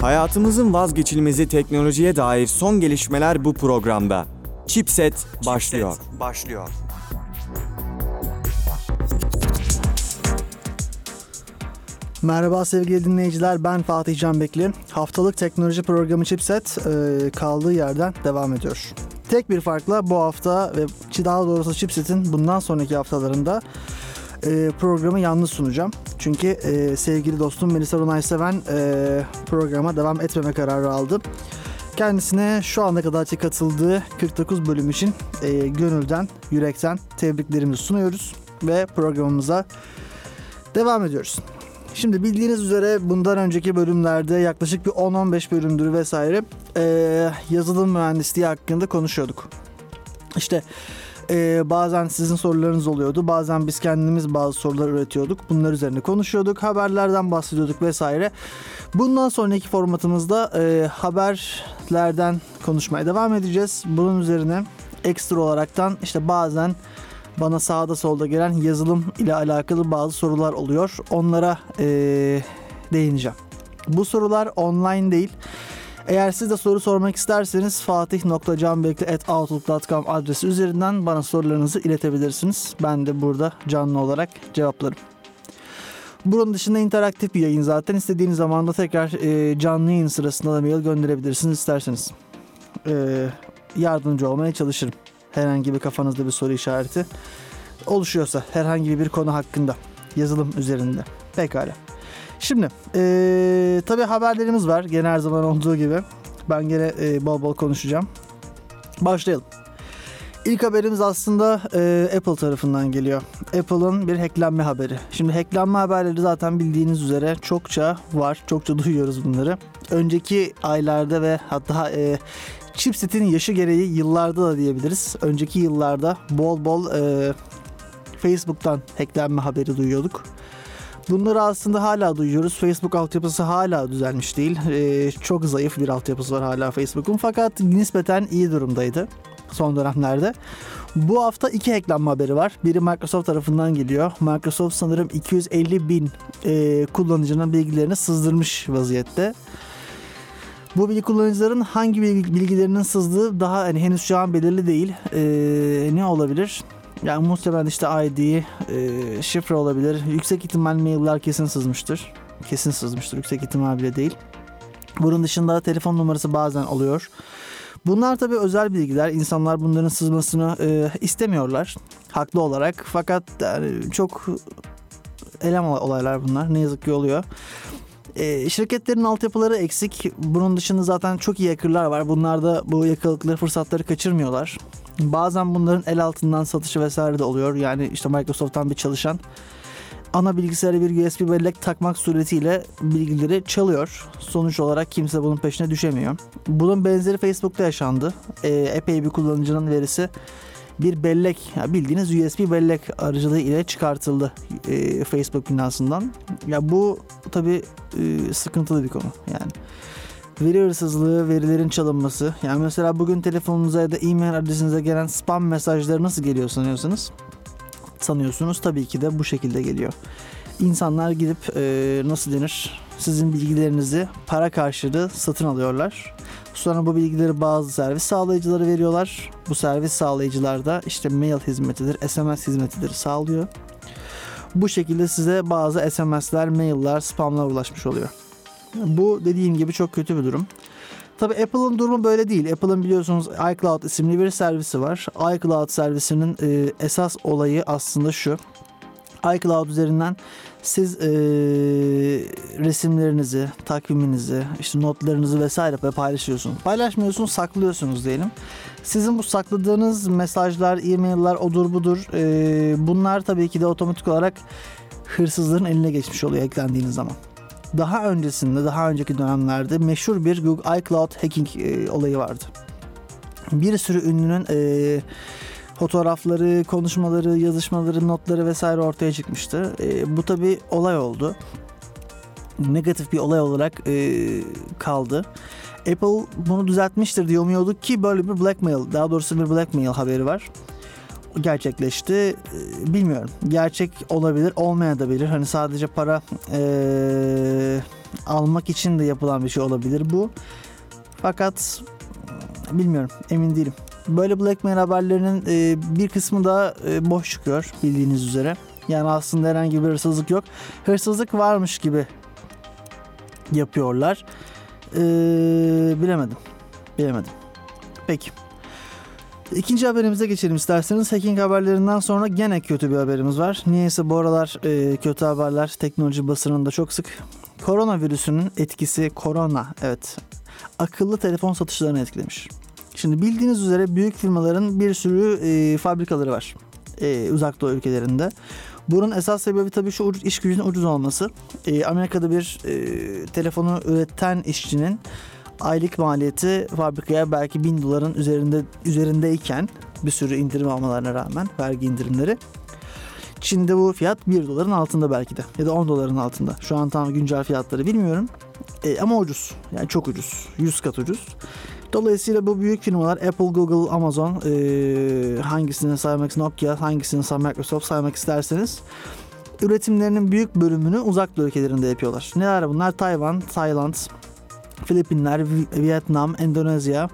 Hayatımızın vazgeçilmezi teknolojiye dair son gelişmeler bu programda. Chipset başlıyor. başlıyor. Merhaba sevgili dinleyiciler ben Fatih Canbekli. Haftalık teknoloji programı Chipset e, kaldığı yerden devam ediyor. Tek bir farkla bu hafta ve daha doğrusu Chipset'in bundan sonraki haftalarında e, programı yalnız sunacağım. Çünkü e, sevgili dostum Melisa Runay Seven e, programa devam etmeme kararı aldı. Kendisine şu ana kadarki katıldığı 49 bölüm için e, gönülden, yürekten tebriklerimizi sunuyoruz ve programımıza devam ediyoruz. Şimdi bildiğiniz üzere bundan önceki bölümlerde yaklaşık bir 10-15 bölümdür vesaire e, yazılım mühendisliği hakkında konuşuyorduk. İşte e, bazen sizin sorularınız oluyordu. Bazen biz kendimiz bazı sorular üretiyorduk. Bunlar üzerine konuşuyorduk. Haberlerden bahsediyorduk vesaire. Bundan sonraki formatımızda e, haberlerden konuşmaya devam edeceğiz. Bunun üzerine ekstra olaraktan işte bazen bana sağda solda gelen yazılım ile alakalı bazı sorular oluyor. Onlara e, değineceğim. Bu sorular online değil. Eğer siz de soru sormak isterseniz fatih.canbekli.outlook.com adresi üzerinden bana sorularınızı iletebilirsiniz. Ben de burada canlı olarak cevaplarım. Bunun dışında interaktif bir yayın zaten. istediğiniz zaman da tekrar e, canlı yayın sırasında da mail gönderebilirsiniz isterseniz. E, yardımcı olmaya çalışırım. Herhangi bir kafanızda bir soru işareti oluşuyorsa herhangi bir konu hakkında yazılım üzerinde. Pekala. Şimdi ee, tabii haberlerimiz var gene her zaman olduğu gibi. Ben gene e, bol bol konuşacağım. Başlayalım. İlk haberimiz aslında e, Apple tarafından geliyor. Apple'ın bir hacklenme haberi. Şimdi hacklenme haberleri zaten bildiğiniz üzere çokça var. Çokça duyuyoruz bunları. Önceki aylarda ve hatta e, chipsetin yaşı gereği yıllarda da diyebiliriz. Önceki yıllarda bol bol e, Facebook'tan hacklenme haberi duyuyorduk. Bunları aslında hala duyuyoruz. Facebook altyapısı hala düzelmiş değil. Ee, çok zayıf bir altyapısı var hala Facebook'un. Fakat nispeten iyi durumdaydı son dönemlerde. Bu hafta iki hacklenme haberi var. Biri Microsoft tarafından geliyor. Microsoft sanırım 250 bin e, kullanıcının bilgilerini sızdırmış vaziyette. Bu bilgi kullanıcıların hangi bilgilerinin sızdığı daha hani henüz şu an belirli değil. Ee, ne olabilir? Yani muhtemelen işte ID, e, şifre olabilir. Yüksek ihtimal mailler kesin sızmıştır. Kesin sızmıştır. Yüksek ihtimal bile değil. Bunun dışında telefon numarası bazen oluyor. Bunlar tabii özel bilgiler. İnsanlar bunların sızmasını e, istemiyorlar. Haklı olarak. Fakat yani çok elem olaylar bunlar. Ne yazık ki oluyor. E, şirketlerin altyapıları eksik. Bunun dışında zaten çok iyi hackerlar var. Bunlar da bu yakalıkları fırsatları kaçırmıyorlar. Bazen bunların el altından satışı vesaire de oluyor. Yani işte Microsoft'tan bir çalışan ana bilgisayara bir USB bellek takmak suretiyle bilgileri çalıyor. Sonuç olarak kimse bunun peşine düşemiyor. Bunun benzeri Facebook'ta yaşandı. E, epey bir kullanıcının verisi bir bellek, bildiğiniz USB bellek aracılığı ile çıkartıldı e, Facebook binasından. Ya bu tabi e, sıkıntılı bir konu yani. Veri hırsızlığı, verilerin çalınması. Yani mesela bugün telefonunuza ya da e-mail adresinize gelen spam mesajları nasıl geliyor sanıyorsunuz? Sanıyorsunuz tabii ki de bu şekilde geliyor. İnsanlar gidip e, nasıl denir sizin bilgilerinizi para karşılığı satın alıyorlar. Sonra bu bilgileri bazı servis sağlayıcıları veriyorlar. Bu servis sağlayıcılar da işte mail hizmetidir, SMS hizmetidir sağlıyor. Bu şekilde size bazı SMS'ler, mailler, spamlar ulaşmış oluyor. Bu dediğim gibi çok kötü bir durum. Tabi Apple'ın durumu böyle değil. Apple'ın biliyorsunuz iCloud isimli bir servisi var. iCloud servisinin e, esas olayı aslında şu. iCloud üzerinden siz e, resimlerinizi, takviminizi, işte notlarınızı vesaire paylaşıyorsunuz. Paylaşmıyorsunuz, saklıyorsunuz diyelim. Sizin bu sakladığınız mesajlar, e-mailler, odur budur e, bunlar tabii ki de otomatik olarak hırsızların eline geçmiş oluyor eklendiğiniz zaman. Daha öncesinde, daha önceki dönemlerde meşhur bir Google iCloud hacking e, olayı vardı. Bir sürü ünlünün e, fotoğrafları, konuşmaları, yazışmaları, notları vesaire ortaya çıkmıştı. E, bu tabi olay oldu. Negatif bir olay olarak e, kaldı. Apple bunu düzeltmiştir diye umuyorduk ki böyle bir blackmail, daha doğrusu bir blackmail haberi var. gerçekleşti. Ee, Bilmiyorum. Gerçek olabilir, olmayabilir. Hani sadece para ee, almak için de yapılan bir şey olabilir bu. Fakat bilmiyorum, emin değilim. Böyle Blackmail haberlerinin ee, bir kısmı da ee, boş çıkıyor bildiğiniz üzere. Yani aslında herhangi bir hırsızlık yok. Hırsızlık varmış gibi yapıyorlar. Ee, bilemedim. Bilemedim. Peki. İkinci haberimize geçelim isterseniz. Hacking haberlerinden sonra gene kötü bir haberimiz var. Niyeyse bu aralar e, kötü haberler teknoloji basınında çok sık. Koronavirüsünün etkisi korona evet akıllı telefon satışlarını etkilemiş. Şimdi bildiğiniz üzere büyük firmaların bir sürü e, fabrikaları var e, uzak doğu ülkelerinde. Bunun esas sebebi tabii şu ucuz, iş gücünün ucuz olması. E, Amerika'da bir e, telefonu üreten işçinin aylık maliyeti fabrikaya belki 1000 doların üzerinde üzerindeyken bir sürü indirim almalarına rağmen vergi indirimleri Çin'de bu fiyat 1 doların altında belki de ya da 10 doların altında. Şu an tam güncel fiyatları bilmiyorum. E, ama ucuz. Yani çok ucuz. 100 kat ucuz. Dolayısıyla bu büyük firmalar Apple, Google, Amazon e, hangisini saymak Nokia, hangisini saymak Microsoft saymak isterseniz üretimlerinin büyük bölümünü uzak ülkelerinde yapıyorlar. Neler bunlar? Tayvan, Tayland, Filipinler, Vietnam, Endonezya,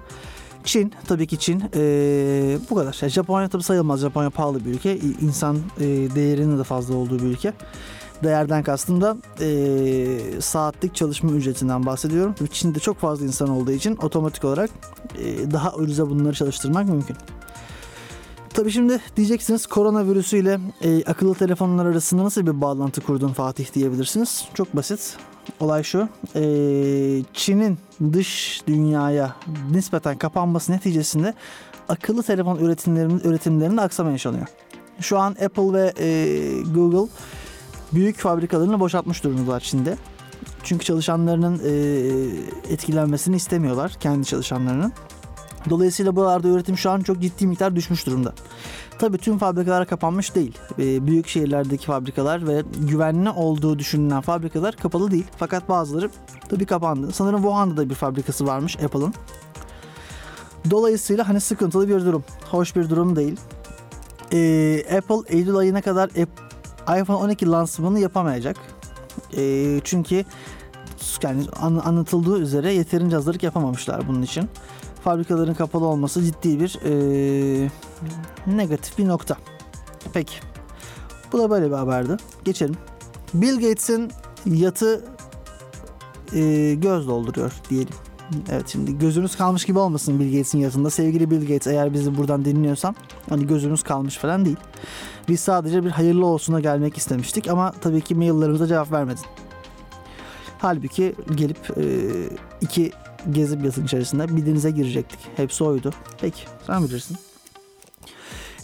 Çin tabii ki Çin ee, bu kadar. Yani Japonya tabii sayılmaz. Japonya pahalı bir ülke. İnsan e, değerinin de fazla olduğu bir ülke. Değerden kastım da e, saatlik çalışma ücretinden bahsediyorum. Çin'de çok fazla insan olduğu için otomatik olarak e, daha ucuza bunları çalıştırmak mümkün. Tabii şimdi diyeceksiniz koronavirüsüyle e, akıllı telefonlar arasında nasıl bir bağlantı kurdun Fatih diyebilirsiniz. Çok basit. Olay şu. E, Çin'in dış dünyaya nispeten kapanması neticesinde akıllı telefon üretimlerinin üretimlerinde aksama yaşanıyor. Şu an Apple ve e, Google büyük fabrikalarını boşaltmış durumdalar Çin'de. Çünkü çalışanlarının e, etkilenmesini istemiyorlar kendi çalışanlarının. Dolayısıyla buralarda üretim şu an çok ciddi miktar düşmüş durumda. Tabii tüm fabrikalar kapanmış değil. Ee, büyük şehirlerdeki fabrikalar ve güvenli olduğu düşünülen fabrikalar kapalı değil. Fakat bazıları tabii kapandı. Sanırım Wuhan'da da bir fabrikası varmış Apple'ın. Dolayısıyla hani sıkıntılı bir durum. Hoş bir durum değil. Ee, Apple Eylül ayına kadar iPhone 12 lansmanını yapamayacak. Ee, çünkü yani anlatıldığı üzere yeterince hazırlık yapamamışlar bunun için fabrikaların kapalı olması ciddi bir e, negatif bir nokta. Peki. Bu da böyle bir haberdi. Geçelim. Bill Gates'in yatı e, göz dolduruyor diyelim. Evet şimdi gözünüz kalmış gibi olmasın Bill Gates'in yatında. Sevgili Bill Gates eğer bizi buradan dinliyorsan hani gözünüz kalmış falan değil. Biz sadece bir hayırlı olsuna gelmek istemiştik ama tabii ki maillerimize cevap vermedin. Halbuki gelip e, iki gezip yatın içerisinde bir denize girecektik. Hepsi oydu. Peki sen bilirsin.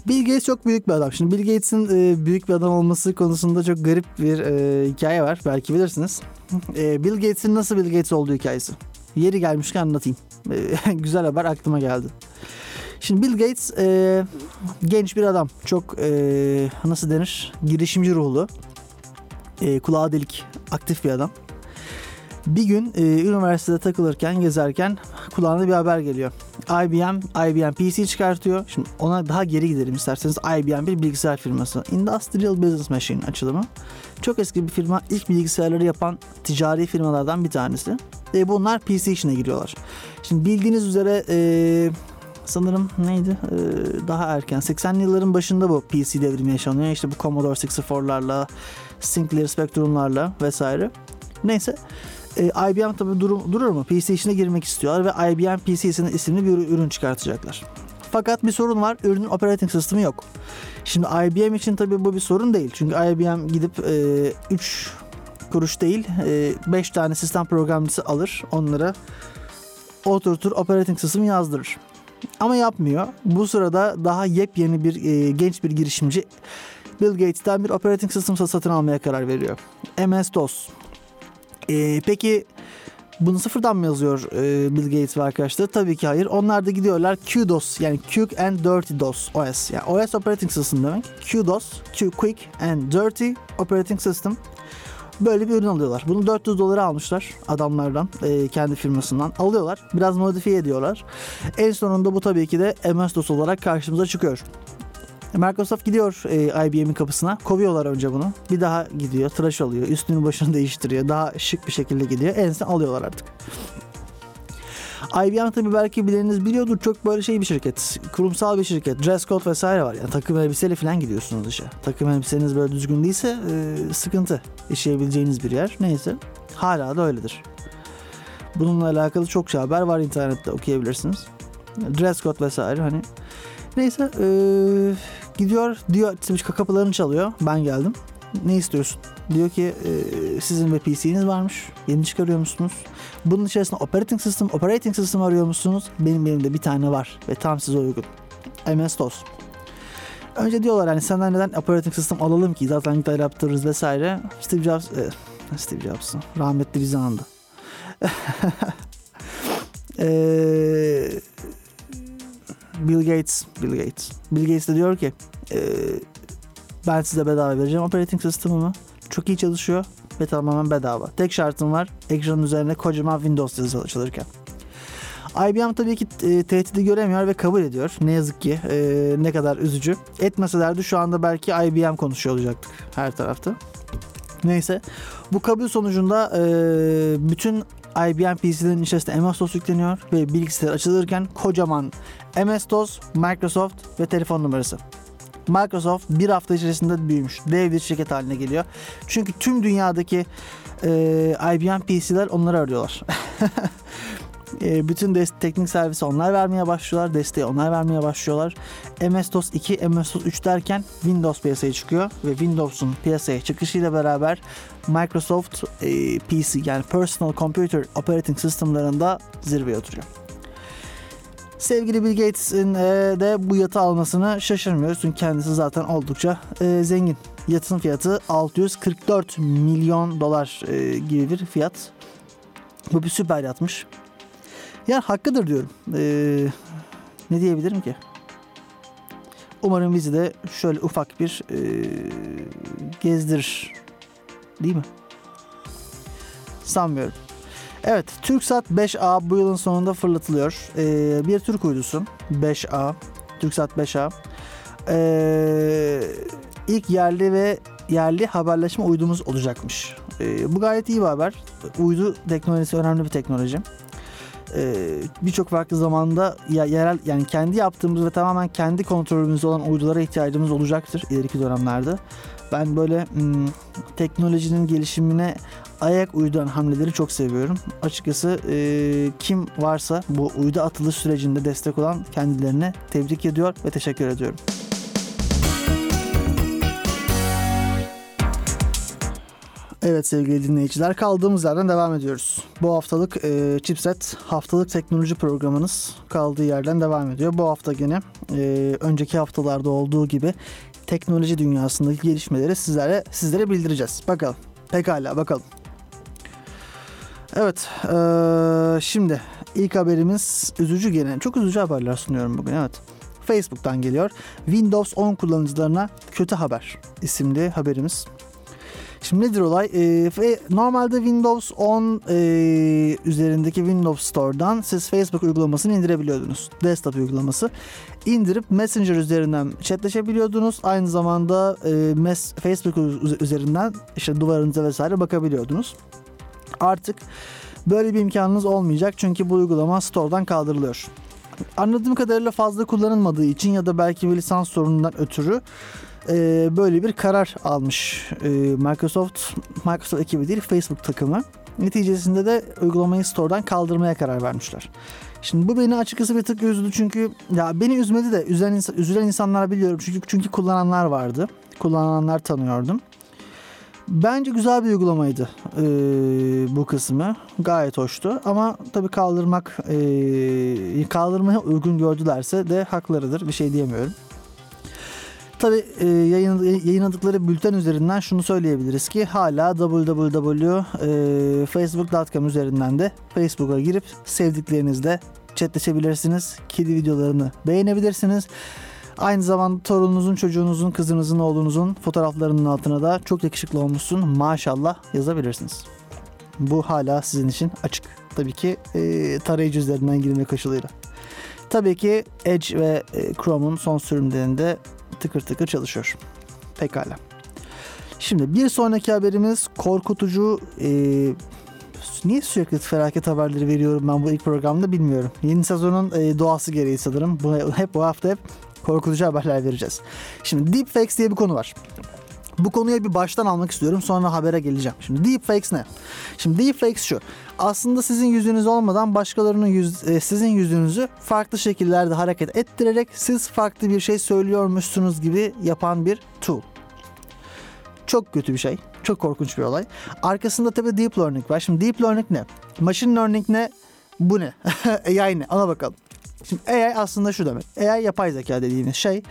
Bill Gates çok büyük bir adam. Şimdi Bill Gates'in e, büyük bir adam olması konusunda çok garip bir e, hikaye var. Belki bilirsiniz. E, Bill Gates'in nasıl Bill Gates olduğu hikayesi. Yeri gelmişken anlatayım. E, güzel haber aklıma geldi. Şimdi Bill Gates e, genç bir adam. Çok e, nasıl denir? Girişimci ruhlu. E, kulağı delik aktif bir adam. Bir gün e, üniversitede takılırken, gezerken kulağına bir haber geliyor. IBM, IBM PC çıkartıyor. Şimdi ona daha geri gidelim isterseniz. IBM bir bilgisayar firması. Industrial Business Machine açılımı. Çok eski bir firma. İlk bilgisayarları yapan ticari firmalardan bir tanesi. E, bunlar PC işine giriyorlar. Şimdi bildiğiniz üzere e, sanırım neydi? E, daha erken. 80'li yılların başında bu PC devrimi yaşanıyor. İşte bu Commodore 64'larla, Sinclair Spectrum'larla vesaire. Neyse e, IBM tabii durum, durur mu? PC işine girmek istiyorlar ve IBM PC'sinin isimli bir ürün çıkartacaklar. Fakat bir sorun var. Ürünün operating sistemi yok. Şimdi IBM için tabii bu bir sorun değil. Çünkü IBM gidip 3 e, kuruş değil 5 e, tane sistem programcısı alır. Onlara oturtur operating sistemi yazdırır. Ama yapmıyor. Bu sırada daha yepyeni bir e, genç bir girişimci Bill Gates'ten bir operating system satın almaya karar veriyor. MS-DOS. E, peki bunu sıfırdan mı yazıyor e, Bill Gates ve arkadaşları? Tabii ki hayır. Onlar da gidiyorlar QDOS yani Quick and Dirty DOS OS. Yani OS Operating System demek. QDOS, Q Quick and Dirty Operating System. Böyle bir ürün alıyorlar. Bunu 400 dolara almışlar adamlardan, e, kendi firmasından. Alıyorlar. Biraz modifiye ediyorlar. En sonunda bu tabii ki de MS-DOS olarak karşımıza çıkıyor. Microsoft gidiyor e, IBM'in kapısına. Kovuyorlar önce bunu. Bir daha gidiyor. Tıraş oluyor. Üstünü başını değiştiriyor. Daha şık bir şekilde gidiyor. En son alıyorlar artık. IBM tabi belki bileniniz biliyordur çok böyle şey bir şirket. Kurumsal bir şirket. Dress code vesaire var. Yani takım elbiseyle falan gidiyorsunuz işe. Takım elbiseniz böyle düzgün değilse e, sıkıntı. işleyebileceğiniz bir yer. Neyse. Hala da öyledir. Bununla alakalı çok şey haber var internette okuyabilirsiniz. Dress code vesaire hani. Neyse e, gidiyor diyor kapılarını çalıyor. Ben geldim. Ne istiyorsun? Diyor ki e, sizin bir PC'niz varmış. Yeni çıkarıyor musunuz? Bunun içerisinde operating system, operating system arıyor musunuz? Benim elimde bir tane var ve tam size uygun. MS-DOS. Önce diyorlar hani senden neden operating system alalım ki zaten gitar yaptırırız vesaire. Steve Jobs, e, Steve Jobs rahmetli bizi andı. e, Bill Gates, Bill Gates. Bill Gates de diyor ki e, ben size bedava vereceğim operating system'ımı. Çok iyi çalışıyor ve tamamen bedava. Tek şartım var ekranın üzerine kocaman Windows yazısı açılırken. IBM tabii ki e, tehdidi göremiyor ve kabul ediyor. Ne yazık ki e, ne kadar üzücü. Etmeselerdi şu anda belki IBM konuşuyor olacaktık her tarafta. Neyse bu kabul sonucunda e, bütün IBM PC'lerin içerisinde MS-DOS yükleniyor ve bilgisayar açılırken kocaman MS-DOS, Microsoft ve telefon numarası. Microsoft bir hafta içerisinde büyümüş. Dev bir şirket haline geliyor. Çünkü tüm dünyadaki e, IBM PC'ler onları arıyorlar. e, bütün dest- teknik servisi onlar vermeye başlıyorlar. Desteği onlar vermeye başlıyorlar. MS-DOS 2, MS-DOS 3 derken Windows piyasaya çıkıyor ve Windows'un piyasaya çıkışıyla beraber Microsoft e, PC yani Personal Computer Operating System'larında zirveye oturuyor. Sevgili Bill Gates'in e, de bu yatı almasını şaşırmıyoruz. Çünkü kendisi zaten oldukça e, zengin. Yatın fiyatı 644 milyon dolar e, gibi bir fiyat. Bu bir süper yatmış. Yani hakkıdır diyorum. Ne diyebilirim ki? Umarım bizi de şöyle ufak bir gezdirir. Değil mi? Sanmıyorum. Evet, TürkSat 5A bu yılın sonunda fırlatılıyor. Ee, bir Türk uydusu 5A, TürkSat 5A. Ee, ilk yerli ve yerli haberleşme uydumuz olacakmış. Ee, bu gayet iyi bir haber. Uydu teknolojisi önemli bir teknoloji. Ee, Birçok farklı zamanda ya, yerel yani kendi yaptığımız ve tamamen kendi kontrolümüzde olan uydulara ihtiyacımız olacaktır ileriki dönemlerde. Ben böyle hmm, teknolojinin gelişimine ayak uyduran hamleleri çok seviyorum. Açıkçası e, kim varsa bu uydu atılış sürecinde destek olan kendilerine tebrik ediyor ve teşekkür ediyorum. Evet sevgili dinleyiciler kaldığımız yerden devam ediyoruz. Bu haftalık e, Chipset haftalık teknoloji programınız kaldığı yerden devam ediyor. Bu hafta gene e, önceki haftalarda olduğu gibi teknoloji dünyasındaki gelişmeleri sizlere sizlere bildireceğiz. Bakalım. Pekala bakalım. Evet, eee, şimdi ilk haberimiz üzücü gene. Çok üzücü haberler sunuyorum bugün. Evet. Facebook'tan geliyor. Windows 10 kullanıcılarına kötü haber isimli haberimiz. Şimdi nedir olay? Ee, normalde Windows 10 e, üzerindeki Windows Store'dan siz Facebook uygulamasını indirebiliyordunuz. Desktop uygulaması. İndirip Messenger üzerinden chatleşebiliyordunuz. Aynı zamanda e, mes- Facebook üz- üzerinden işte duvarınıza vesaire bakabiliyordunuz. Artık böyle bir imkanınız olmayacak çünkü bu uygulama Store'dan kaldırılıyor. Anladığım kadarıyla fazla kullanılmadığı için ya da belki bir lisans sorunundan ötürü e, böyle bir karar almış e, Microsoft Microsoft ekibi değil Facebook takımı. Neticesinde de uygulamayı store'dan kaldırmaya karar vermişler. Şimdi bu beni açıkçası bir tık üzdü çünkü ya beni üzmedi de insan- üzülen insanlar biliyorum çünkü çünkü kullananlar vardı. Kullananlar tanıyordum. Bence güzel bir uygulamaydı e, bu kısmı. Gayet hoştu ama tabii kaldırmak e, kaldırmaya uygun gördülerse de haklarıdır. Bir şey diyemiyorum. Tabii e, yayın, yayınladıkları bülten üzerinden şunu söyleyebiliriz ki hala www.facebook.com üzerinden de Facebook'a girip sevdiklerinizle chatleşebilirsiniz. Kedi videolarını beğenebilirsiniz. Aynı zamanda torununuzun, çocuğunuzun, kızınızın, oğlunuzun fotoğraflarının altına da çok yakışıklı olmuşsun maşallah yazabilirsiniz. Bu hala sizin için açık. Tabii ki e, tarayıcı üzerinden girme koşuluyla. Tabii ki Edge ve e, Chrome'un son sürümlerinde tıkır tıkır çalışıyor. Pekala. Şimdi bir sonraki haberimiz korkutucu e, niye sürekli felaket haberleri veriyorum ben bu ilk programda bilmiyorum. Yeni sezonun e, doğası gereği sanırım. Buna, hep bu hafta hep korkutucu haberler vereceğiz. Şimdi deepfakes diye bir konu var. Bu konuya bir baştan almak istiyorum sonra habere geleceğim. Şimdi deepfakes ne? Şimdi deepfakes şu. Aslında sizin yüzünüz olmadan başkalarının yüz, e, sizin yüzünüzü farklı şekillerde hareket ettirerek siz farklı bir şey söylüyormuşsunuz gibi yapan bir tool. Çok kötü bir şey. Çok korkunç bir olay. Arkasında tabii deep learning var. Şimdi deep learning ne? Machine learning ne? Bu ne? AI ne? Ona bakalım. Şimdi AI aslında şu demek. AI yapay zeka dediğimiz şey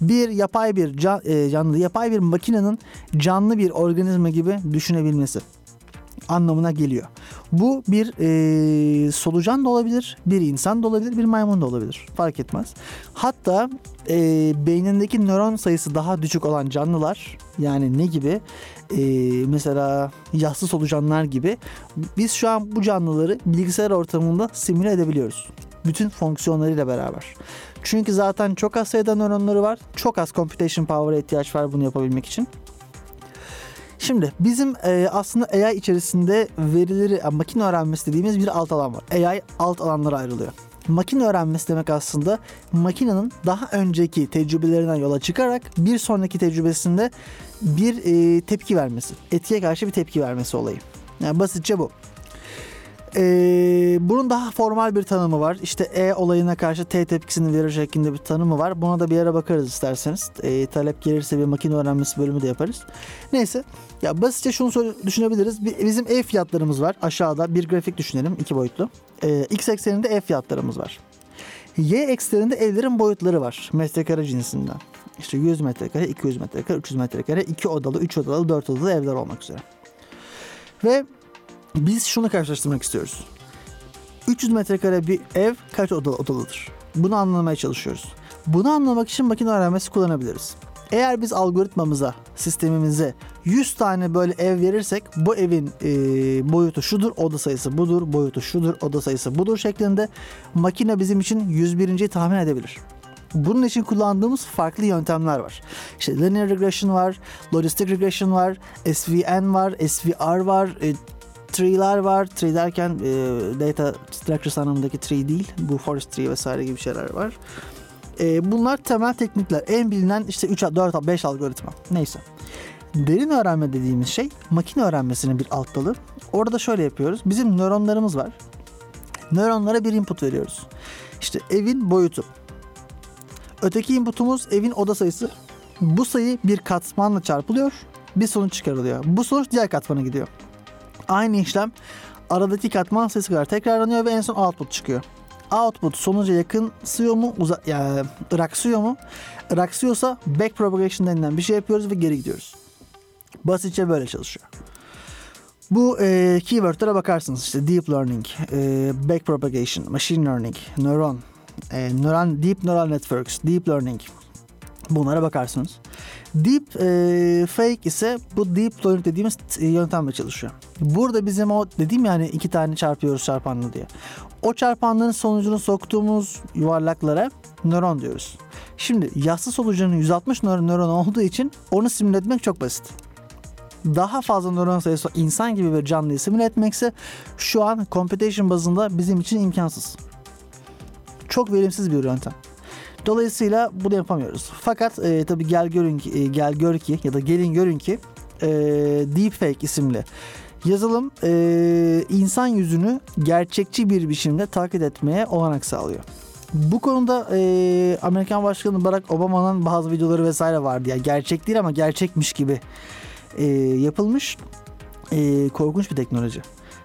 bir yapay bir can, e, canlı, yapay bir makinenin canlı bir organizma gibi düşünebilmesi anlamına geliyor. Bu bir e, solucan da olabilir, bir insan da olabilir, bir maymun da olabilir. Fark etmez. Hatta e, beynindeki nöron sayısı daha düşük olan canlılar yani ne gibi? E, mesela yassı solucanlar gibi biz şu an bu canlıları bilgisayar ortamında simüle edebiliyoruz. Bütün fonksiyonlarıyla beraber. Çünkü zaten çok az sayıda nöronları var. Çok az computation power'a ihtiyaç var bunu yapabilmek için. Şimdi bizim e, aslında AI içerisinde verileri e, makine öğrenmesi dediğimiz bir alt alan var. AI alt alanlara ayrılıyor. Makine öğrenmesi demek aslında makinenin daha önceki tecrübelerinden yola çıkarak bir sonraki tecrübesinde bir e, tepki vermesi. Etkiye karşı bir tepki vermesi olayı. Yani basitçe bu. Ee, bunun daha formal bir tanımı var. İşte E olayına karşı T tepkisini verir şeklinde bir tanımı var. Buna da bir ara bakarız isterseniz. Ee, talep gelirse bir makine öğrenmesi bölümü de yaparız. Neyse. Ya basitçe şunu düşünebiliriz. Bizim E fiyatlarımız var. Aşağıda bir grafik düşünelim. iki boyutlu. Ee, X ekseninde E fiyatlarımız var. Y ekseninde evlerin boyutları var. Metrekare cinsinden. İşte 100 metrekare, 200 metrekare, 300 metrekare, 2 odalı, 3 odalı, 4 odalı evler olmak üzere. Ve biz şunu karşılaştırmak istiyoruz. 300 metrekare bir ev kaç odalı, odalıdır? Bunu anlamaya çalışıyoruz. Bunu anlamak için makine öğrenmesi kullanabiliriz. Eğer biz algoritmamıza, sistemimize 100 tane böyle ev verirsek bu evin e, boyutu şudur, oda sayısı budur, boyutu şudur, oda sayısı budur şeklinde makine bizim için 101. tahmin edebilir. Bunun için kullandığımız farklı yöntemler var. İşte linear regression var, logistic regression var, SVN var, SVR var, e, tree'ler var. Tree derken e, data structures anlamındaki tree değil. Bu forest tree vesaire gibi şeyler var. E, bunlar temel teknikler. En bilinen işte 3, 4, 5 algoritma. Neyse. Derin öğrenme dediğimiz şey makine öğrenmesinin bir alt dalı. Orada şöyle yapıyoruz. Bizim nöronlarımız var. Nöronlara bir input veriyoruz. İşte evin boyutu. Öteki inputumuz evin oda sayısı. Bu sayı bir katmanla çarpılıyor. Bir sonuç çıkarılıyor. Bu sonuç diğer katmana gidiyor. Aynı işlem aradaki katman sayısı kadar tekrarlanıyor ve en son output çıkıyor. Output sonuca yakın sıyor mu, uza yani ıraksıyor mu? Iraksıyorsa back propagation denilen bir şey yapıyoruz ve geri gidiyoruz. Basitçe böyle çalışıyor. Bu e, keywordlere bakarsınız işte deep learning, e, back propagation, machine learning, nöron, e, neural, deep neural networks, deep learning bunlara bakarsınız. Deep e, fake ise bu deep learning dediğimiz t- yöntemle çalışıyor. Burada bizim o dediğim yani iki tane çarpıyoruz çarpanlı diye. O çarpanların sonucunu soktuğumuz yuvarlaklara nöron diyoruz. Şimdi yassı solucanın 160 nöron, nöron olduğu için onu simüle etmek çok basit. Daha fazla nöron sayısı insan gibi bir canlıyı simüle etmekse şu an computation bazında bizim için imkansız. Çok verimsiz bir yöntem. Dolayısıyla bunu yapamıyoruz. Fakat e, tabii gel görün ki, e, gel gör ki ya da gelin görün ki e, Deepfake isimli yazılım e, insan yüzünü gerçekçi bir biçimde taklit etmeye olanak sağlıyor. Bu konuda e, Amerikan Başkanı Barack Obama'nın bazı videoları vesaire vardı. Yani gerçek değil ama gerçekmiş gibi e, yapılmış. E, korkunç bir teknoloji.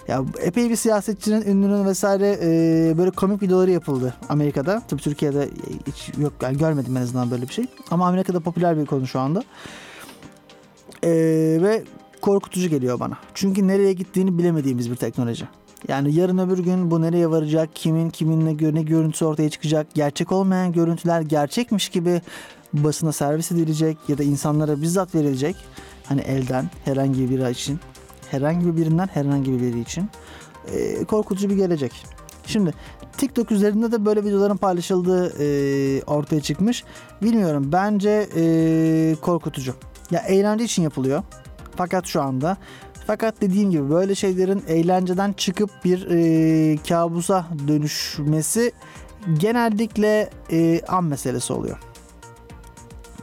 Ya epey bir siyasetçinin ünlünün vesaire e, böyle komik videoları yapıldı Amerika'da. Tabii Türkiye'de hiç yok yani görmedim en azından böyle bir şey. Ama Amerika'da popüler bir konu şu anda. E, ve korkutucu geliyor bana. Çünkü nereye gittiğini bilemediğimiz bir teknoloji. Yani yarın öbür gün bu nereye varacak, kimin kiminle ne görüntüsü ortaya çıkacak, gerçek olmayan görüntüler gerçekmiş gibi basına servis edilecek ya da insanlara bizzat verilecek. Hani elden herhangi biri için, herhangi birinden herhangi biri için e, korkutucu bir gelecek. Şimdi TikTok üzerinde de böyle videoların paylaşıldığı e, ortaya çıkmış. Bilmiyorum bence e, korkutucu. Ya eğlence için yapılıyor. Fakat şu anda fakat dediğim gibi böyle şeylerin eğlenceden çıkıp bir e, kabusa dönüşmesi genellikle e, an meselesi oluyor.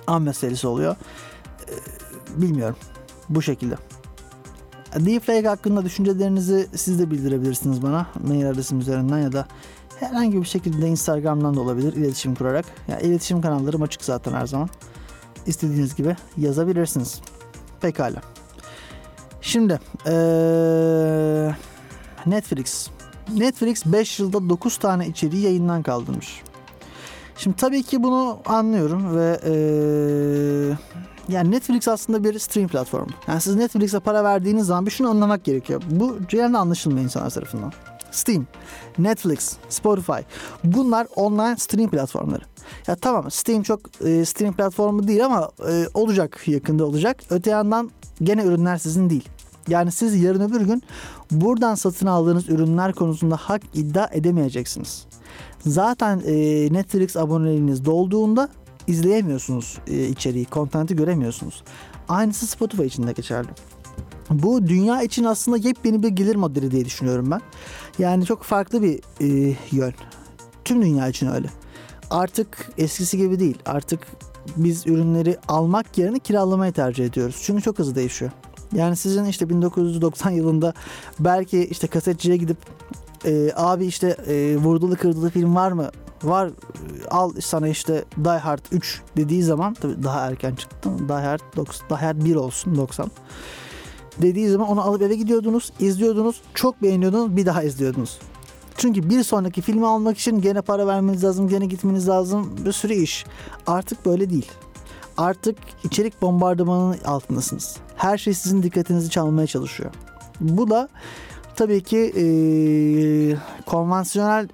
An meselesi oluyor. E, bilmiyorum. Bu şekilde. Deepfake hakkında düşüncelerinizi siz de bildirebilirsiniz bana. Mail adresim üzerinden ya da herhangi bir şekilde Instagram'dan da olabilir iletişim kurarak. Ya yani iletişim kanallarım açık zaten her zaman. İstediğiniz gibi yazabilirsiniz. Pekala. Şimdi ee, Netflix. Netflix 5 yılda 9 tane içeriği yayından kaldırmış. Şimdi tabii ki bunu anlıyorum ve ee, yani Netflix aslında bir stream platformu. Yani siz Netflix'e para verdiğiniz zaman bir şunu anlamak gerekiyor. Bu genelde anlaşılmıyor insanlar tarafından. Steam, Netflix, Spotify bunlar online stream platformları. Ya tamam Steam çok e, stream platformu değil ama e, olacak yakında olacak. Öte yandan gene ürünler sizin değil. Yani siz yarın öbür gün buradan satın aldığınız ürünler konusunda hak iddia edemeyeceksiniz. Zaten e, Netflix aboneliğiniz dolduğunda izleyemiyorsunuz e, içeriği, kontenti göremiyorsunuz. Aynısı Spotify için de geçerli. Bu dünya için aslında yepyeni bir gelir modeli diye düşünüyorum ben. Yani çok farklı bir e, yön. Tüm dünya için öyle. Artık eskisi gibi değil. Artık biz ürünleri almak yerine kiralamayı tercih ediyoruz. Çünkü çok hızlı değişiyor. Yani sizin işte 1990 yılında belki işte kasetçiye gidip e, abi işte e, vurdulu kırdılı film var mı? Var al sana işte Die Hard 3 dediği zaman tabii daha erken çıktı. Die Hard, 90, Die Hard 1 olsun 90 dediği zaman onu alıp eve gidiyordunuz, izliyordunuz, çok beğeniyordunuz, bir daha izliyordunuz. Çünkü bir sonraki filmi almak için gene para vermeniz lazım, gene gitmeniz lazım. Bir sürü iş. Artık böyle değil. Artık içerik bombardımanının altındasınız. Her şey sizin dikkatinizi çalmaya çalışıyor. Bu da tabii ki e, konvansiyonel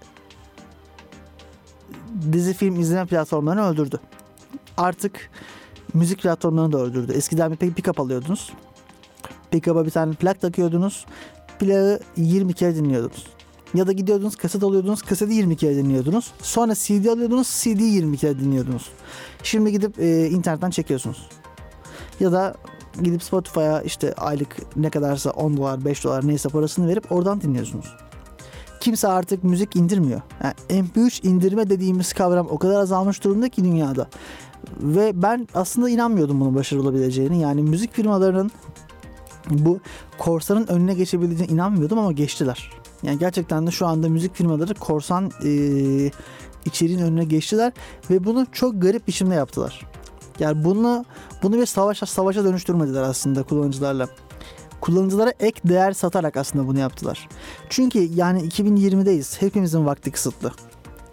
dizi film izleme platformlarını öldürdü. Artık müzik platformlarını da öldürdü. Eskiden bir pick-up alıyordunuz. Pick-up'a bir tane plak takıyordunuz. Plağı 20 kere dinliyordunuz. Ya da gidiyordunuz kaset alıyordunuz kaseti 20 kere dinliyordunuz. Sonra CD alıyordunuz CD'yi 20 kere dinliyordunuz. Şimdi gidip e, internetten çekiyorsunuz. Ya da gidip Spotify'a işte aylık ne kadarsa 10 dolar 5 dolar neyse parasını verip oradan dinliyorsunuz. Kimse artık müzik indirmiyor. Yani MP3 indirme dediğimiz kavram o kadar azalmış durumda ki dünyada. Ve ben aslında inanmıyordum bunun başarılı olabileceğini. Yani müzik firmalarının bu korsanın önüne geçebileceğine inanmıyordum ama geçtiler. Yani gerçekten de şu anda müzik firmaları korsan e, içeriğin önüne geçtiler ve bunu çok garip biçimde yaptılar. Yani bunu bunu bir savaşa savaşa dönüştürmediler aslında kullanıcılarla. Kullanıcılara ek değer satarak aslında bunu yaptılar. Çünkü yani 2020'deyiz. Hepimizin vakti kısıtlı.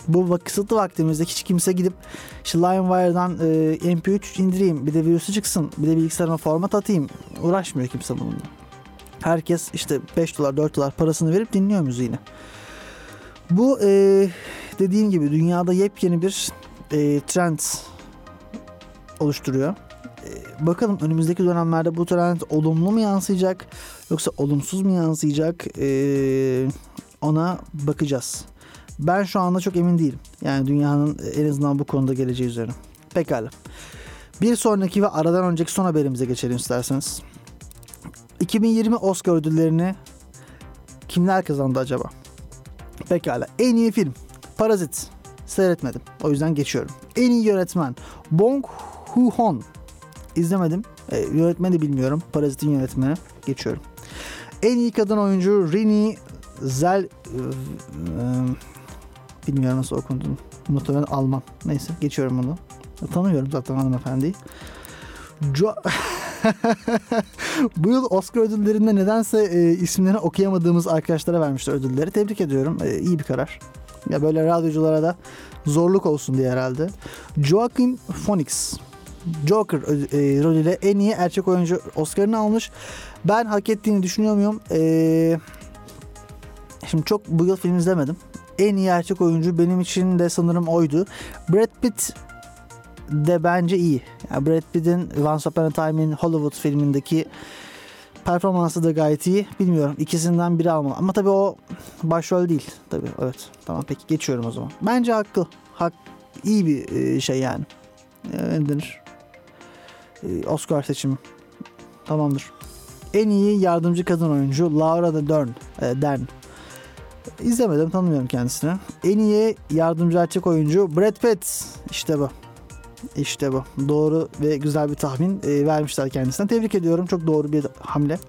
Bu kısıtlı vaktimizde hiç kimse gidip işte LimeWire'dan e, MP3 indireyim, bir de virüsü çıksın, bir de bilgisayarıma format atayım. Uğraşmıyor kimse bununla. Herkes işte 5 dolar 4 dolar parasını verip dinliyor müziğini. Bu e, dediğim gibi dünyada yepyeni bir e, trend oluşturuyor. E, bakalım önümüzdeki dönemlerde bu trend olumlu mu yansıyacak yoksa olumsuz mu yansıyacak e, ona bakacağız. Ben şu anda çok emin değilim. Yani dünyanın en azından bu konuda geleceği üzerine. Pekala. Bir sonraki ve aradan önceki son haberimize geçelim isterseniz. 2020 Oscar ödüllerini kimler kazandı acaba? Pekala. En iyi film. Parazit. Seyretmedim. O yüzden geçiyorum. En iyi yönetmen. Bong Joon-ho. İzlemedim. E, yönetmeni bilmiyorum. Parazit'in yönetmeni. Geçiyorum. En iyi kadın oyuncu Rini Zel... E, e, bilmiyorum nasıl okunduğunu. Muhtemelen Alman. Neyse geçiyorum bunu. Tanıyorum zaten hanımefendiyi. Jo Bu yıl Oscar ödüllerinde nedense e, isimlerini okuyamadığımız arkadaşlara vermişler ödülleri. Tebrik ediyorum. E, iyi bir karar. Ya böyle radyoculara da zorluk olsun diye herhalde. Joaquin Phoenix Joker e, rolüyle en iyi erkek oyuncu Oscar'ını almış. Ben hak ettiğini düşünüyor muyum? E, şimdi çok bu yıl film izlemedim. En iyi erkek oyuncu benim için de sanırım oydu. Brad Pitt de bence iyi. Yani Brad Pitt'in Once Upon a Time in Hollywood filmindeki Performansı da gayet iyi. Bilmiyorum ikisinden biri almalı. Ama tabii o başrol değil. Tabii evet. Tamam peki geçiyorum o zaman. Bence haklı. Hak iyi bir e, şey yani. E, Ne denir? E, Oscar seçimi. Tamamdır. En iyi yardımcı kadın oyuncu Laura de Dern. E, Dern. İzlemedim tanımıyorum kendisini. En iyi yardımcı erkek oyuncu Brad Pitt. İşte bu. İşte bu. Doğru ve güzel bir tahmin e, vermişler kendisine. Tebrik ediyorum. Çok doğru bir hamle.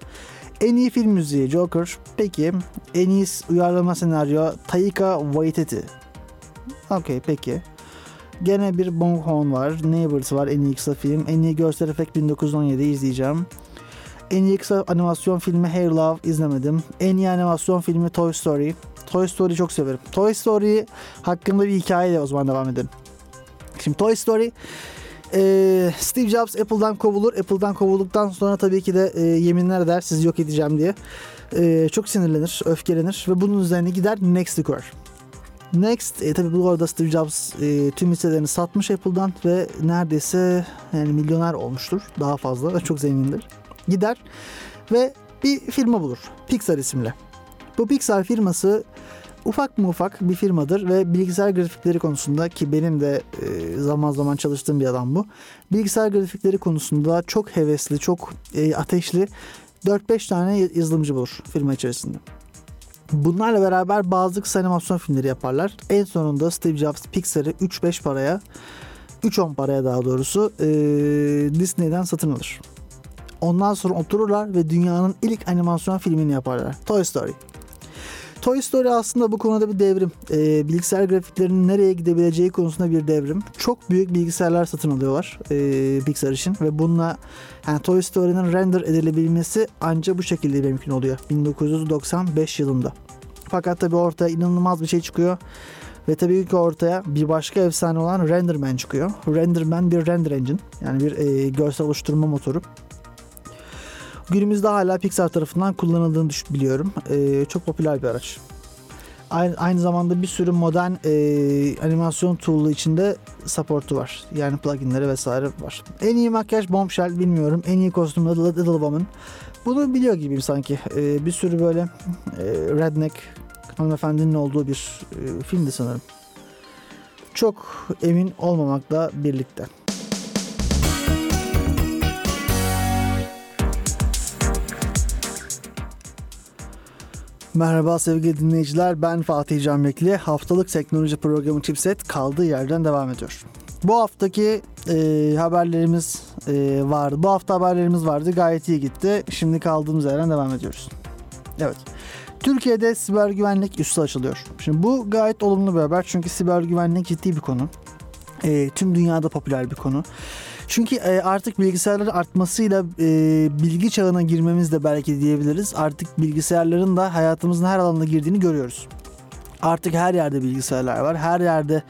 En iyi film müziği Joker. Peki. En iyi uyarlama senaryo Taika Waititi. Okey peki. Gene bir Bong Joon var. Neighbors var en iyi kısa film. En iyi görsel efekt 1917 izleyeceğim. En iyi kısa animasyon filmi Hair Love izlemedim. En iyi animasyon filmi Toy Story. Toy Story çok severim. Toy Story hakkında bir hikayeyle o zaman devam edelim. Şimdi Toy Story e, Steve Jobs Apple'dan kovulur. Apple'dan kovulduktan sonra tabii ki de e, yeminler eder sizi yok edeceğim diye. E, çok sinirlenir, öfkelenir ve bunun üzerine gider Next'i kurar. Next, e, tabii bu arada Steve Jobs e, tüm hisselerini satmış Apple'dan ve neredeyse yani milyoner olmuştur. Daha fazla, çok zengindir. Gider ve bir firma bulur. Pixar isimli. Bu Pixar firması ufak mı ufak bir firmadır ve bilgisayar grafikleri konusunda ki benim de e, zaman zaman çalıştığım bir adam bu. Bilgisayar grafikleri konusunda çok hevesli, çok e, ateşli 4-5 tane yazılımcı bulur firma içerisinde. Bunlarla beraber bazı kısa animasyon filmleri yaparlar. En sonunda Steve Jobs Pixar'ı 3-5 paraya 3-10 paraya daha doğrusu e, Disney'den satın alır. Ondan sonra otururlar ve dünyanın ilk animasyon filmini yaparlar. Toy Story. Toy Story aslında bu konuda bir devrim. Ee, bilgisayar grafiklerinin nereye gidebileceği konusunda bir devrim. Çok büyük bilgisayarlar satın alıyorlar e, Pixar için ve bununla yani Toy Story'nin render edilebilmesi ancak bu şekilde mümkün oluyor. 1995 yılında. Fakat tabii ortaya inanılmaz bir şey çıkıyor. Ve tabii ki ortaya bir başka efsane olan Renderman çıkıyor. Renderman bir render engine. Yani bir e, görsel oluşturma motoru. Günümüzde hala Pixar tarafından kullanıldığını biliyorum. Ee, çok popüler bir araç. Aynı, aynı zamanda bir sürü modern e, animasyon tool'u içinde support'u var. Yani pluginleri vesaire var. En iyi makyaj Bombshell bilmiyorum. En iyi kostüm Little, Little. Bunu biliyor gibiyim sanki. Ee, bir sürü böyle e, redneck hanımefendinin olduğu bir e, filmdi sanırım. Çok emin olmamakla birlikte. Merhaba sevgili dinleyiciler ben Fatih Can Bekli. Haftalık teknoloji programı Chipset kaldığı yerden devam ediyor. Bu haftaki e, haberlerimiz e, vardı. Bu hafta haberlerimiz vardı. Gayet iyi gitti. Şimdi kaldığımız yerden devam ediyoruz. Evet. Türkiye'de siber güvenlik üssü açılıyor. Şimdi bu gayet olumlu bir haber. Çünkü siber güvenlik ciddi bir konu. E, tüm dünyada popüler bir konu. Çünkü e, artık bilgisayarların artmasıyla e, bilgi çağına girmemiz de belki diyebiliriz. Artık bilgisayarların da hayatımızın her alanına girdiğini görüyoruz. Artık her yerde bilgisayarlar var. Her yerde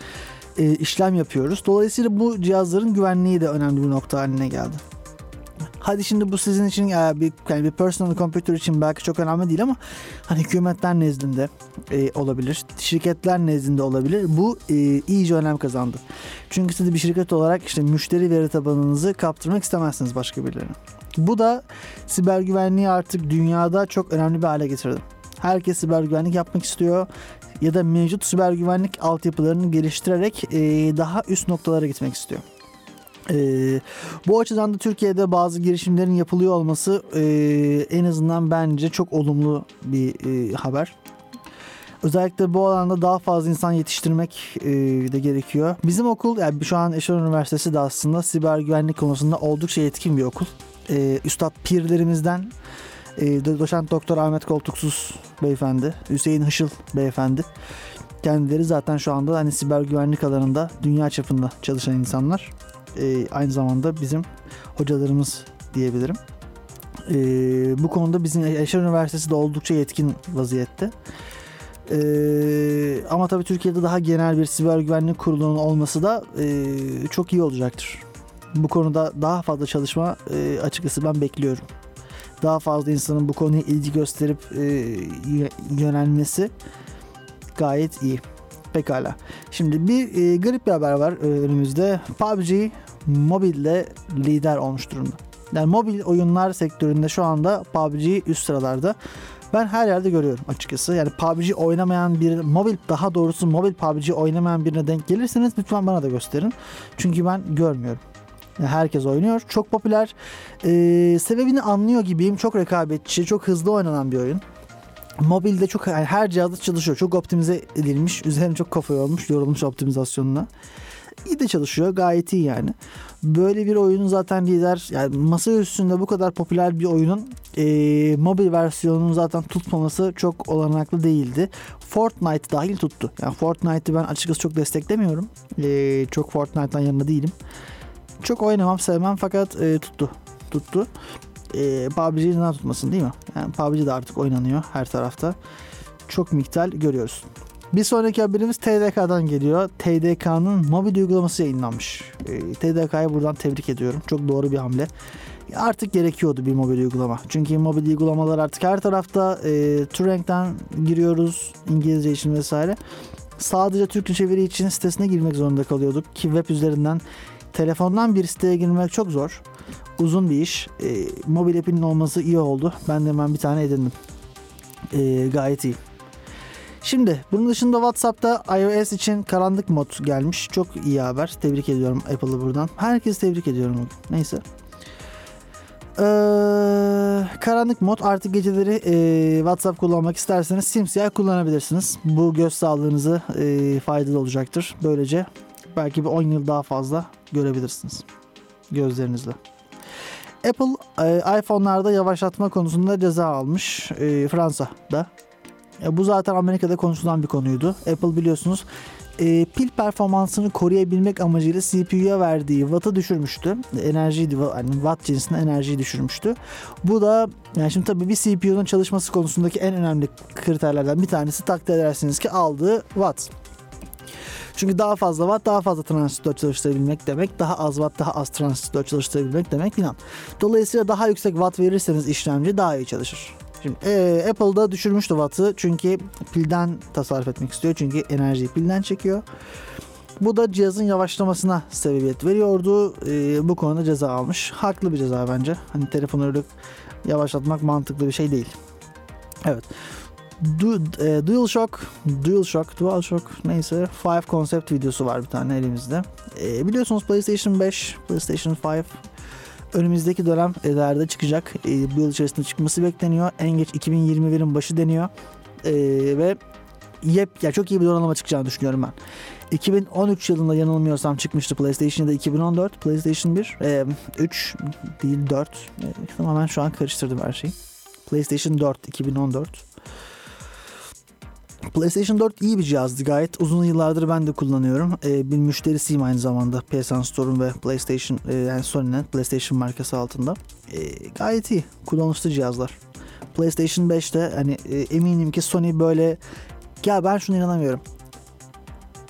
e, işlem yapıyoruz. Dolayısıyla bu cihazların güvenliği de önemli bir nokta haline geldi. Hadi şimdi bu sizin için e, bir yani bir personal computer için belki çok önemli değil ama hani hükümetler nezdinde e, olabilir, şirketler nezdinde olabilir. Bu e, iyice önem kazandı. Çünkü siz bir şirket olarak işte müşteri veri tabanınızı kaptırmak istemezsiniz başka birilerine. Bu da siber güvenliği artık dünyada çok önemli bir hale getirdi. Herkes siber güvenlik yapmak istiyor ya da mevcut siber güvenlik altyapılarını geliştirerek e, daha üst noktalara gitmek istiyor. Ee, bu açıdan da Türkiye'de bazı girişimlerin yapılıyor olması e, en azından bence çok olumlu bir e, haber. Özellikle bu alanda daha fazla insan yetiştirmek e, de gerekiyor. Bizim okul yani şu an Eşer Üniversitesi de aslında siber güvenlik konusunda oldukça yetkin bir okul. E, üstad pirlerimizden e, do- doçent doktor Ahmet Koltuksuz beyefendi, Hüseyin Hışıl beyefendi. Kendileri zaten şu anda hani siber güvenlik alanında dünya çapında çalışan insanlar. E, aynı zamanda bizim hocalarımız diyebilirim. E, bu konuda bizim Eşer Üniversitesi de oldukça yetkin vaziyette. Ee, ama tabii Türkiye'de daha genel bir siber güvenlik kurulunun olması da e, çok iyi olacaktır. Bu konuda daha fazla çalışma e, açıkçası ben bekliyorum. Daha fazla insanın bu konuya ilgi gösterip e, yönelmesi gayet iyi. Pekala. Şimdi bir e, garip bir haber var e, önümüzde. PUBG mobilde lider olmuş durumda. Yani mobil oyunlar sektöründe şu anda PUBG üst sıralarda. Ben her yerde görüyorum açıkçası. Yani PUBG oynamayan bir mobil daha doğrusu mobil PUBG oynamayan birine denk gelirseniz lütfen bana da gösterin. Çünkü ben görmüyorum. Yani herkes oynuyor. Çok popüler. Ee, sebebini anlıyor gibiyim. Çok rekabetçi, çok hızlı oynanan bir oyun. Mobilde çok yani her cihazda çalışıyor. Çok optimize edilmiş. Üzerine çok kafa yorulmuş, yorulmuş optimizasyonuna. İyi de çalışıyor. Gayet iyi yani. Böyle bir oyunun zaten lider yani masa üstünde bu kadar popüler bir oyunun e, mobil versiyonunun zaten tutmaması çok olanaklı değildi. Fortnite dahil tuttu. Yani Fortnite'ı ben açıkçası çok desteklemiyorum. E, çok Fortnite'dan yanında değilim. Çok oynamam sevmem fakat e, tuttu. Tuttu. E, PUBG'yi neden tutmasın değil mi? Yani PUBG de artık oynanıyor her tarafta. Çok miktar görüyoruz. Bir sonraki haberimiz TDK'dan geliyor. TDK'nın mobil uygulaması yayınlanmış. E, TDK'ya buradan tebrik ediyorum. Çok doğru bir hamle. Artık gerekiyordu bir mobil uygulama. Çünkü mobil uygulamalar artık her tarafta e, Turing'den giriyoruz İngilizce için vesaire. Sadece Türkçe çeviri için sitesine girmek zorunda kalıyorduk ki web üzerinden telefondan bir siteye girmek çok zor. Uzun bir iş. E, mobil app'inin olması iyi oldu. Ben de hemen bir tane edindim. E, gayet iyi. Şimdi bunun dışında WhatsApp'ta iOS için karanlık mod gelmiş. Çok iyi haber. Tebrik ediyorum Apple'ı buradan. Herkesi tebrik ediyorum. Neyse. Ee, karanlık mod artık geceleri e, WhatsApp kullanmak isterseniz simsiyah kullanabilirsiniz. Bu göz sağlığınızı e, faydalı olacaktır. Böylece belki bir 10 yıl daha fazla görebilirsiniz gözlerinizle. Apple e, iPhone'larda yavaşlatma konusunda ceza almış e, Fransa'da. E, bu zaten Amerika'da konuşulan bir konuydu. Apple biliyorsunuz e, pil performansını koruyabilmek amacıyla CPU'ya verdiği watt'ı düşürmüştü. Enerjiyi, yani watt cinsine enerjiyi düşürmüştü. Bu da yani şimdi tabii bir CPU'nun çalışması konusundaki en önemli kriterlerden bir tanesi takdir edersiniz ki aldığı watt. Çünkü daha fazla watt daha fazla transistör çalıştırabilmek demek. Daha az watt daha az transistör çalıştırabilmek demek filan. Dolayısıyla daha yüksek watt verirseniz işlemci daha iyi çalışır. Şimdi e, Apple'da düşürmüştü wattı çünkü pilden tasarruf etmek istiyor. Çünkü enerjiyi pilden çekiyor. Bu da cihazın yavaşlamasına sebebiyet veriyordu. E, bu konuda ceza almış. Haklı bir ceza bence. Hani telefonu yavaşlatmak mantıklı bir şey değil. Evet. Du, e, DualShock, DualShock, DualShock neyse 5 konsept videosu var bir tane elimizde. E, biliyorsunuz PlayStation 5, PlayStation 5 önümüzdeki dönemlerde çıkacak. E, bu yıl içerisinde çıkması bekleniyor. En geç 2021'in başı deniyor. E, ve yep, ya çok iyi bir donanıma çıkacağını düşünüyorum ben. 2013 yılında yanılmıyorsam çıkmıştı PlayStation'da 2014, PlayStation 1, e, 3 değil 4. E, tamamen şu an karıştırdım her şeyi. PlayStation 4 2014. PlayStation 4 iyi bir cihazdı gayet. Uzun yıllardır ben de kullanıyorum. Ee, bir müşterisiyim aynı zamanda PSN Store'un ve PlayStation e, yani Sony'nin PlayStation markası altında. E, gayet iyi. Kullanışlı cihazlar. PlayStation 5'te hani e, eminim ki Sony böyle ya ben şunu inanamıyorum.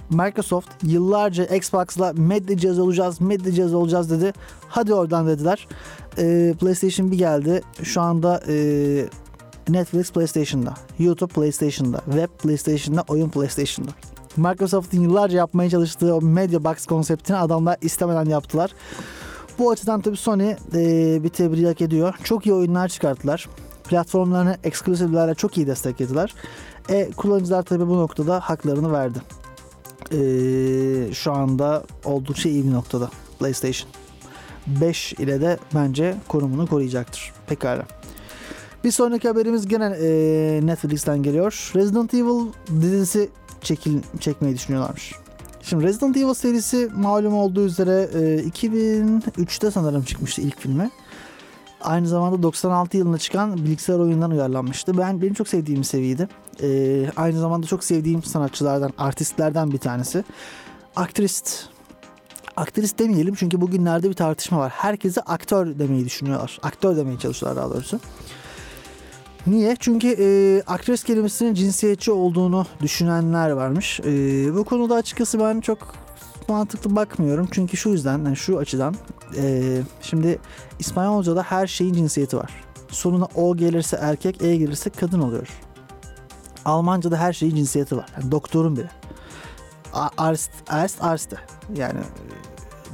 Microsoft yıllarca Xbox'la medya cihaz olacağız, medya cihaz olacağız dedi. Hadi oradan dediler. E, PlayStation bir geldi. Şu anda e, Netflix PlayStation'da, YouTube PlayStation'da, Web PlayStation'da, oyun PlayStation'da. Microsoft'un yıllarca yapmaya çalıştığı o Media Box konseptini adamlar istemeden yaptılar. Bu açıdan tabii Sony e, bir tebrik hak ediyor. Çok iyi oyunlar çıkarttılar. Platformlarını eksklusivlerle çok iyi desteklediler. E, kullanıcılar tabii bu noktada haklarını verdi. E, şu anda oldukça iyi bir noktada PlayStation. 5 ile de bence konumunu koruyacaktır. Pekala. Bir sonraki haberimiz gene e, Netflix'ten geliyor. Resident Evil dizisi çekil, çekmeyi düşünüyorlarmış. Şimdi Resident Evil serisi malum olduğu üzere e, 2003'te sanırım çıkmıştı ilk filmi. Aynı zamanda 96 yılında çıkan bilgisayar oyundan uyarlanmıştı. Ben benim çok sevdiğim bir seviyeydi. E, aynı zamanda çok sevdiğim sanatçılardan, artistlerden bir tanesi. Aktrist aktrist demeyelim çünkü bugünlerde bir tartışma var. Herkese aktör demeyi düşünüyorlar. Aktör demeye çalışıyorlar daha doğrusu. Niye? Çünkü e, aktris kelimesinin cinsiyetçi olduğunu düşünenler varmış. E, bu konuda açıkçası ben çok mantıklı bakmıyorum. Çünkü şu yüzden, yani şu açıdan. E, şimdi İspanyolca'da her şeyin cinsiyeti var. Sonuna O gelirse erkek, E gelirse kadın oluyor. Almanca'da her şeyin cinsiyeti var. Yani doktorun bile. Arst, arst, arste. Yani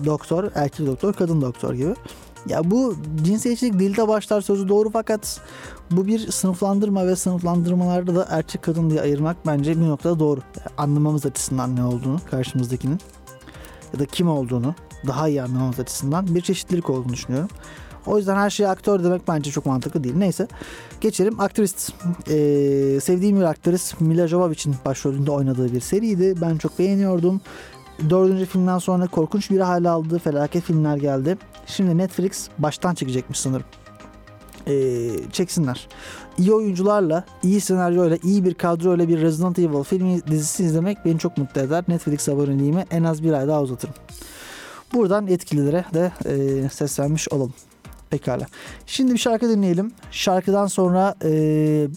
doktor, erkek doktor, kadın doktor gibi. Ya bu cinsiyetçilik dilde başlar sözü doğru fakat bu bir sınıflandırma ve sınıflandırmalarda da erkek kadın diye ayırmak bence bir noktada doğru. Anlamamız açısından ne olduğunu karşımızdakinin ya da kim olduğunu daha iyi anlamamız açısından bir çeşitlilik olduğunu düşünüyorum. O yüzden her şeye aktör demek bence çok mantıklı değil. Neyse geçelim. Aktrist. Ee, sevdiğim bir aktrist Mila Jovovich'in başrolünde oynadığı bir seriydi. Ben çok beğeniyordum. Dördüncü filmden sonra korkunç bir hale aldığı felaket filmler geldi. Şimdi Netflix baştan çekecekmiş sanırım. Ee, çeksinler. İyi oyuncularla, iyi senaryoyla, iyi bir kadroyla bir Resident Evil filmi dizisi izlemek beni çok mutlu eder. Netflix aboneliğimi en az bir ay daha uzatırım. Buradan yetkililere de e, seslenmiş olalım. Pekala. Şimdi bir şarkı dinleyelim. Şarkıdan sonra e,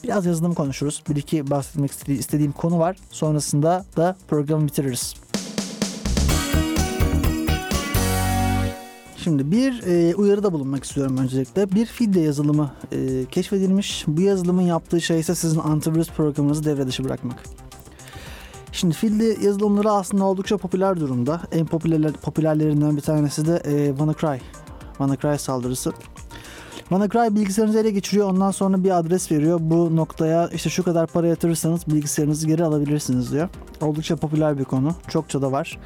biraz yazılım konuşuruz. Bir iki bahsetmek istediğim konu var. Sonrasında da programı bitiririz. Şimdi bir e, uyarıda bulunmak istiyorum öncelikle. Bir Fidde yazılımı e, keşfedilmiş. Bu yazılımın yaptığı şey ise sizin antivirüs programınızı devre dışı bırakmak. Şimdi Fidde yazılımları aslında oldukça popüler durumda. En popüler, popülerlerinden bir tanesi de e, WannaCry. WannaCry saldırısı. WannaCry bilgisayarınızı ele geçiriyor. Ondan sonra bir adres veriyor. Bu noktaya işte şu kadar para yatırırsanız bilgisayarınızı geri alabilirsiniz diyor. Oldukça popüler bir konu. Çokça da var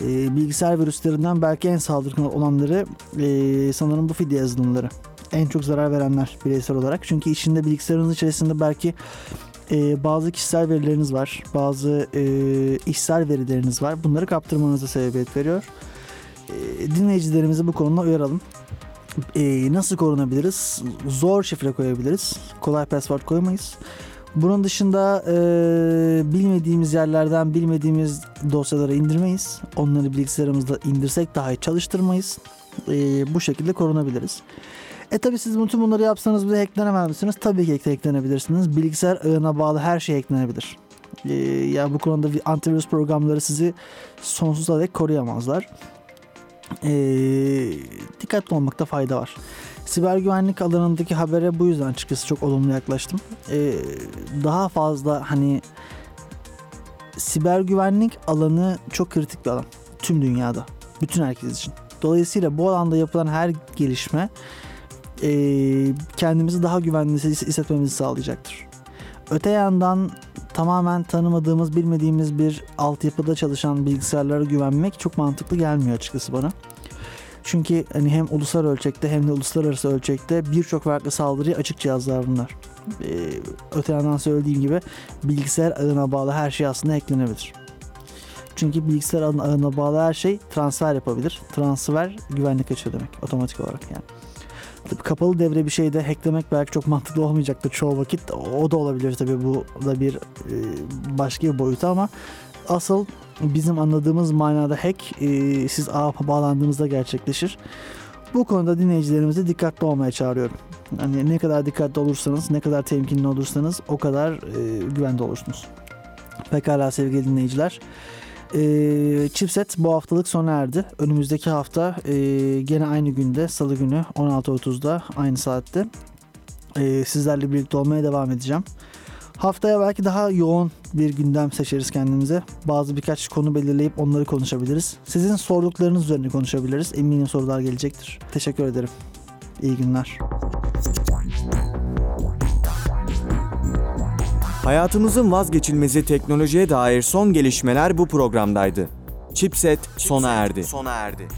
e, bilgisayar virüslerinden belki en saldırgan olanları e, sanırım bu fidye yazılımları. En çok zarar verenler bireysel olarak. Çünkü içinde bilgisayarınız içerisinde belki e, bazı kişisel verileriniz var. Bazı e, işsel verileriniz var. Bunları kaptırmanıza sebebiyet veriyor. E, dinleyicilerimizi bu konuda uyaralım. E, nasıl korunabiliriz? Zor şifre koyabiliriz. Kolay password koyamayız. Bunun dışında e, bilmediğimiz yerlerden bilmediğimiz dosyaları indirmeyiz. Onları bilgisayarımızda indirsek dahi çalıştırmayız. E, bu şekilde korunabiliriz. E tabi siz bütün bunları yapsanız bile hacklenemez misiniz? Tabii ki hacklenebilirsiniz. Bilgisayar ağına bağlı her şey hacklenebilir. E, yani bu konuda antivirüs programları sizi sonsuza dek koruyamazlar. E, dikkatli olmakta fayda var. Siber güvenlik alanındaki habere bu yüzden açıkçası çok olumlu yaklaştım. Ee, daha fazla hani siber güvenlik alanı çok kritik bir alan. Tüm dünyada. Bütün herkes için. Dolayısıyla bu alanda yapılan her gelişme e, kendimizi daha güvenli hissetmemizi sağlayacaktır. Öte yandan tamamen tanımadığımız, bilmediğimiz bir altyapıda çalışan bilgisayarlara güvenmek çok mantıklı gelmiyor açıkçası bana. Çünkü hani hem ulusal ölçekte hem de uluslararası ölçekte birçok farklı saldırıya açık cihazlar bunlar. Ee, öte yandan söylediğim gibi bilgisayar ağına bağlı her şey aslında eklenebilir. Çünkü bilgisayar ağına bağlı her şey transfer yapabilir. Transfer güvenlik açığı demek otomatik olarak yani. Kapalı devre bir şeyde hacklemek belki çok mantıklı olmayacaktır çoğu vakit. O da olabilir tabii bu da bir e, başka bir boyutu ama asıl bizim anladığımız manada hack e, siz ağa bağlandığınızda gerçekleşir. Bu konuda dinleyicilerimizi dikkatli olmaya çağırıyorum. Hani ne kadar dikkatli olursanız, ne kadar temkinli olursanız o kadar e, güvende olursunuz. Pekala sevgili dinleyiciler. E, Chipset bu haftalık sona erdi. Önümüzdeki hafta e, gene aynı günde salı günü 16.30'da aynı saatte e, sizlerle birlikte olmaya devam edeceğim. Haftaya belki daha yoğun bir gündem seçeriz kendimize. Bazı birkaç konu belirleyip onları konuşabiliriz. Sizin sorduklarınız üzerine konuşabiliriz. Eminim sorular gelecektir. Teşekkür ederim. İyi günler. Hayatımızın vazgeçilmezi teknolojiye dair son gelişmeler bu programdaydı. Chipset sona erdi. Sona erdi.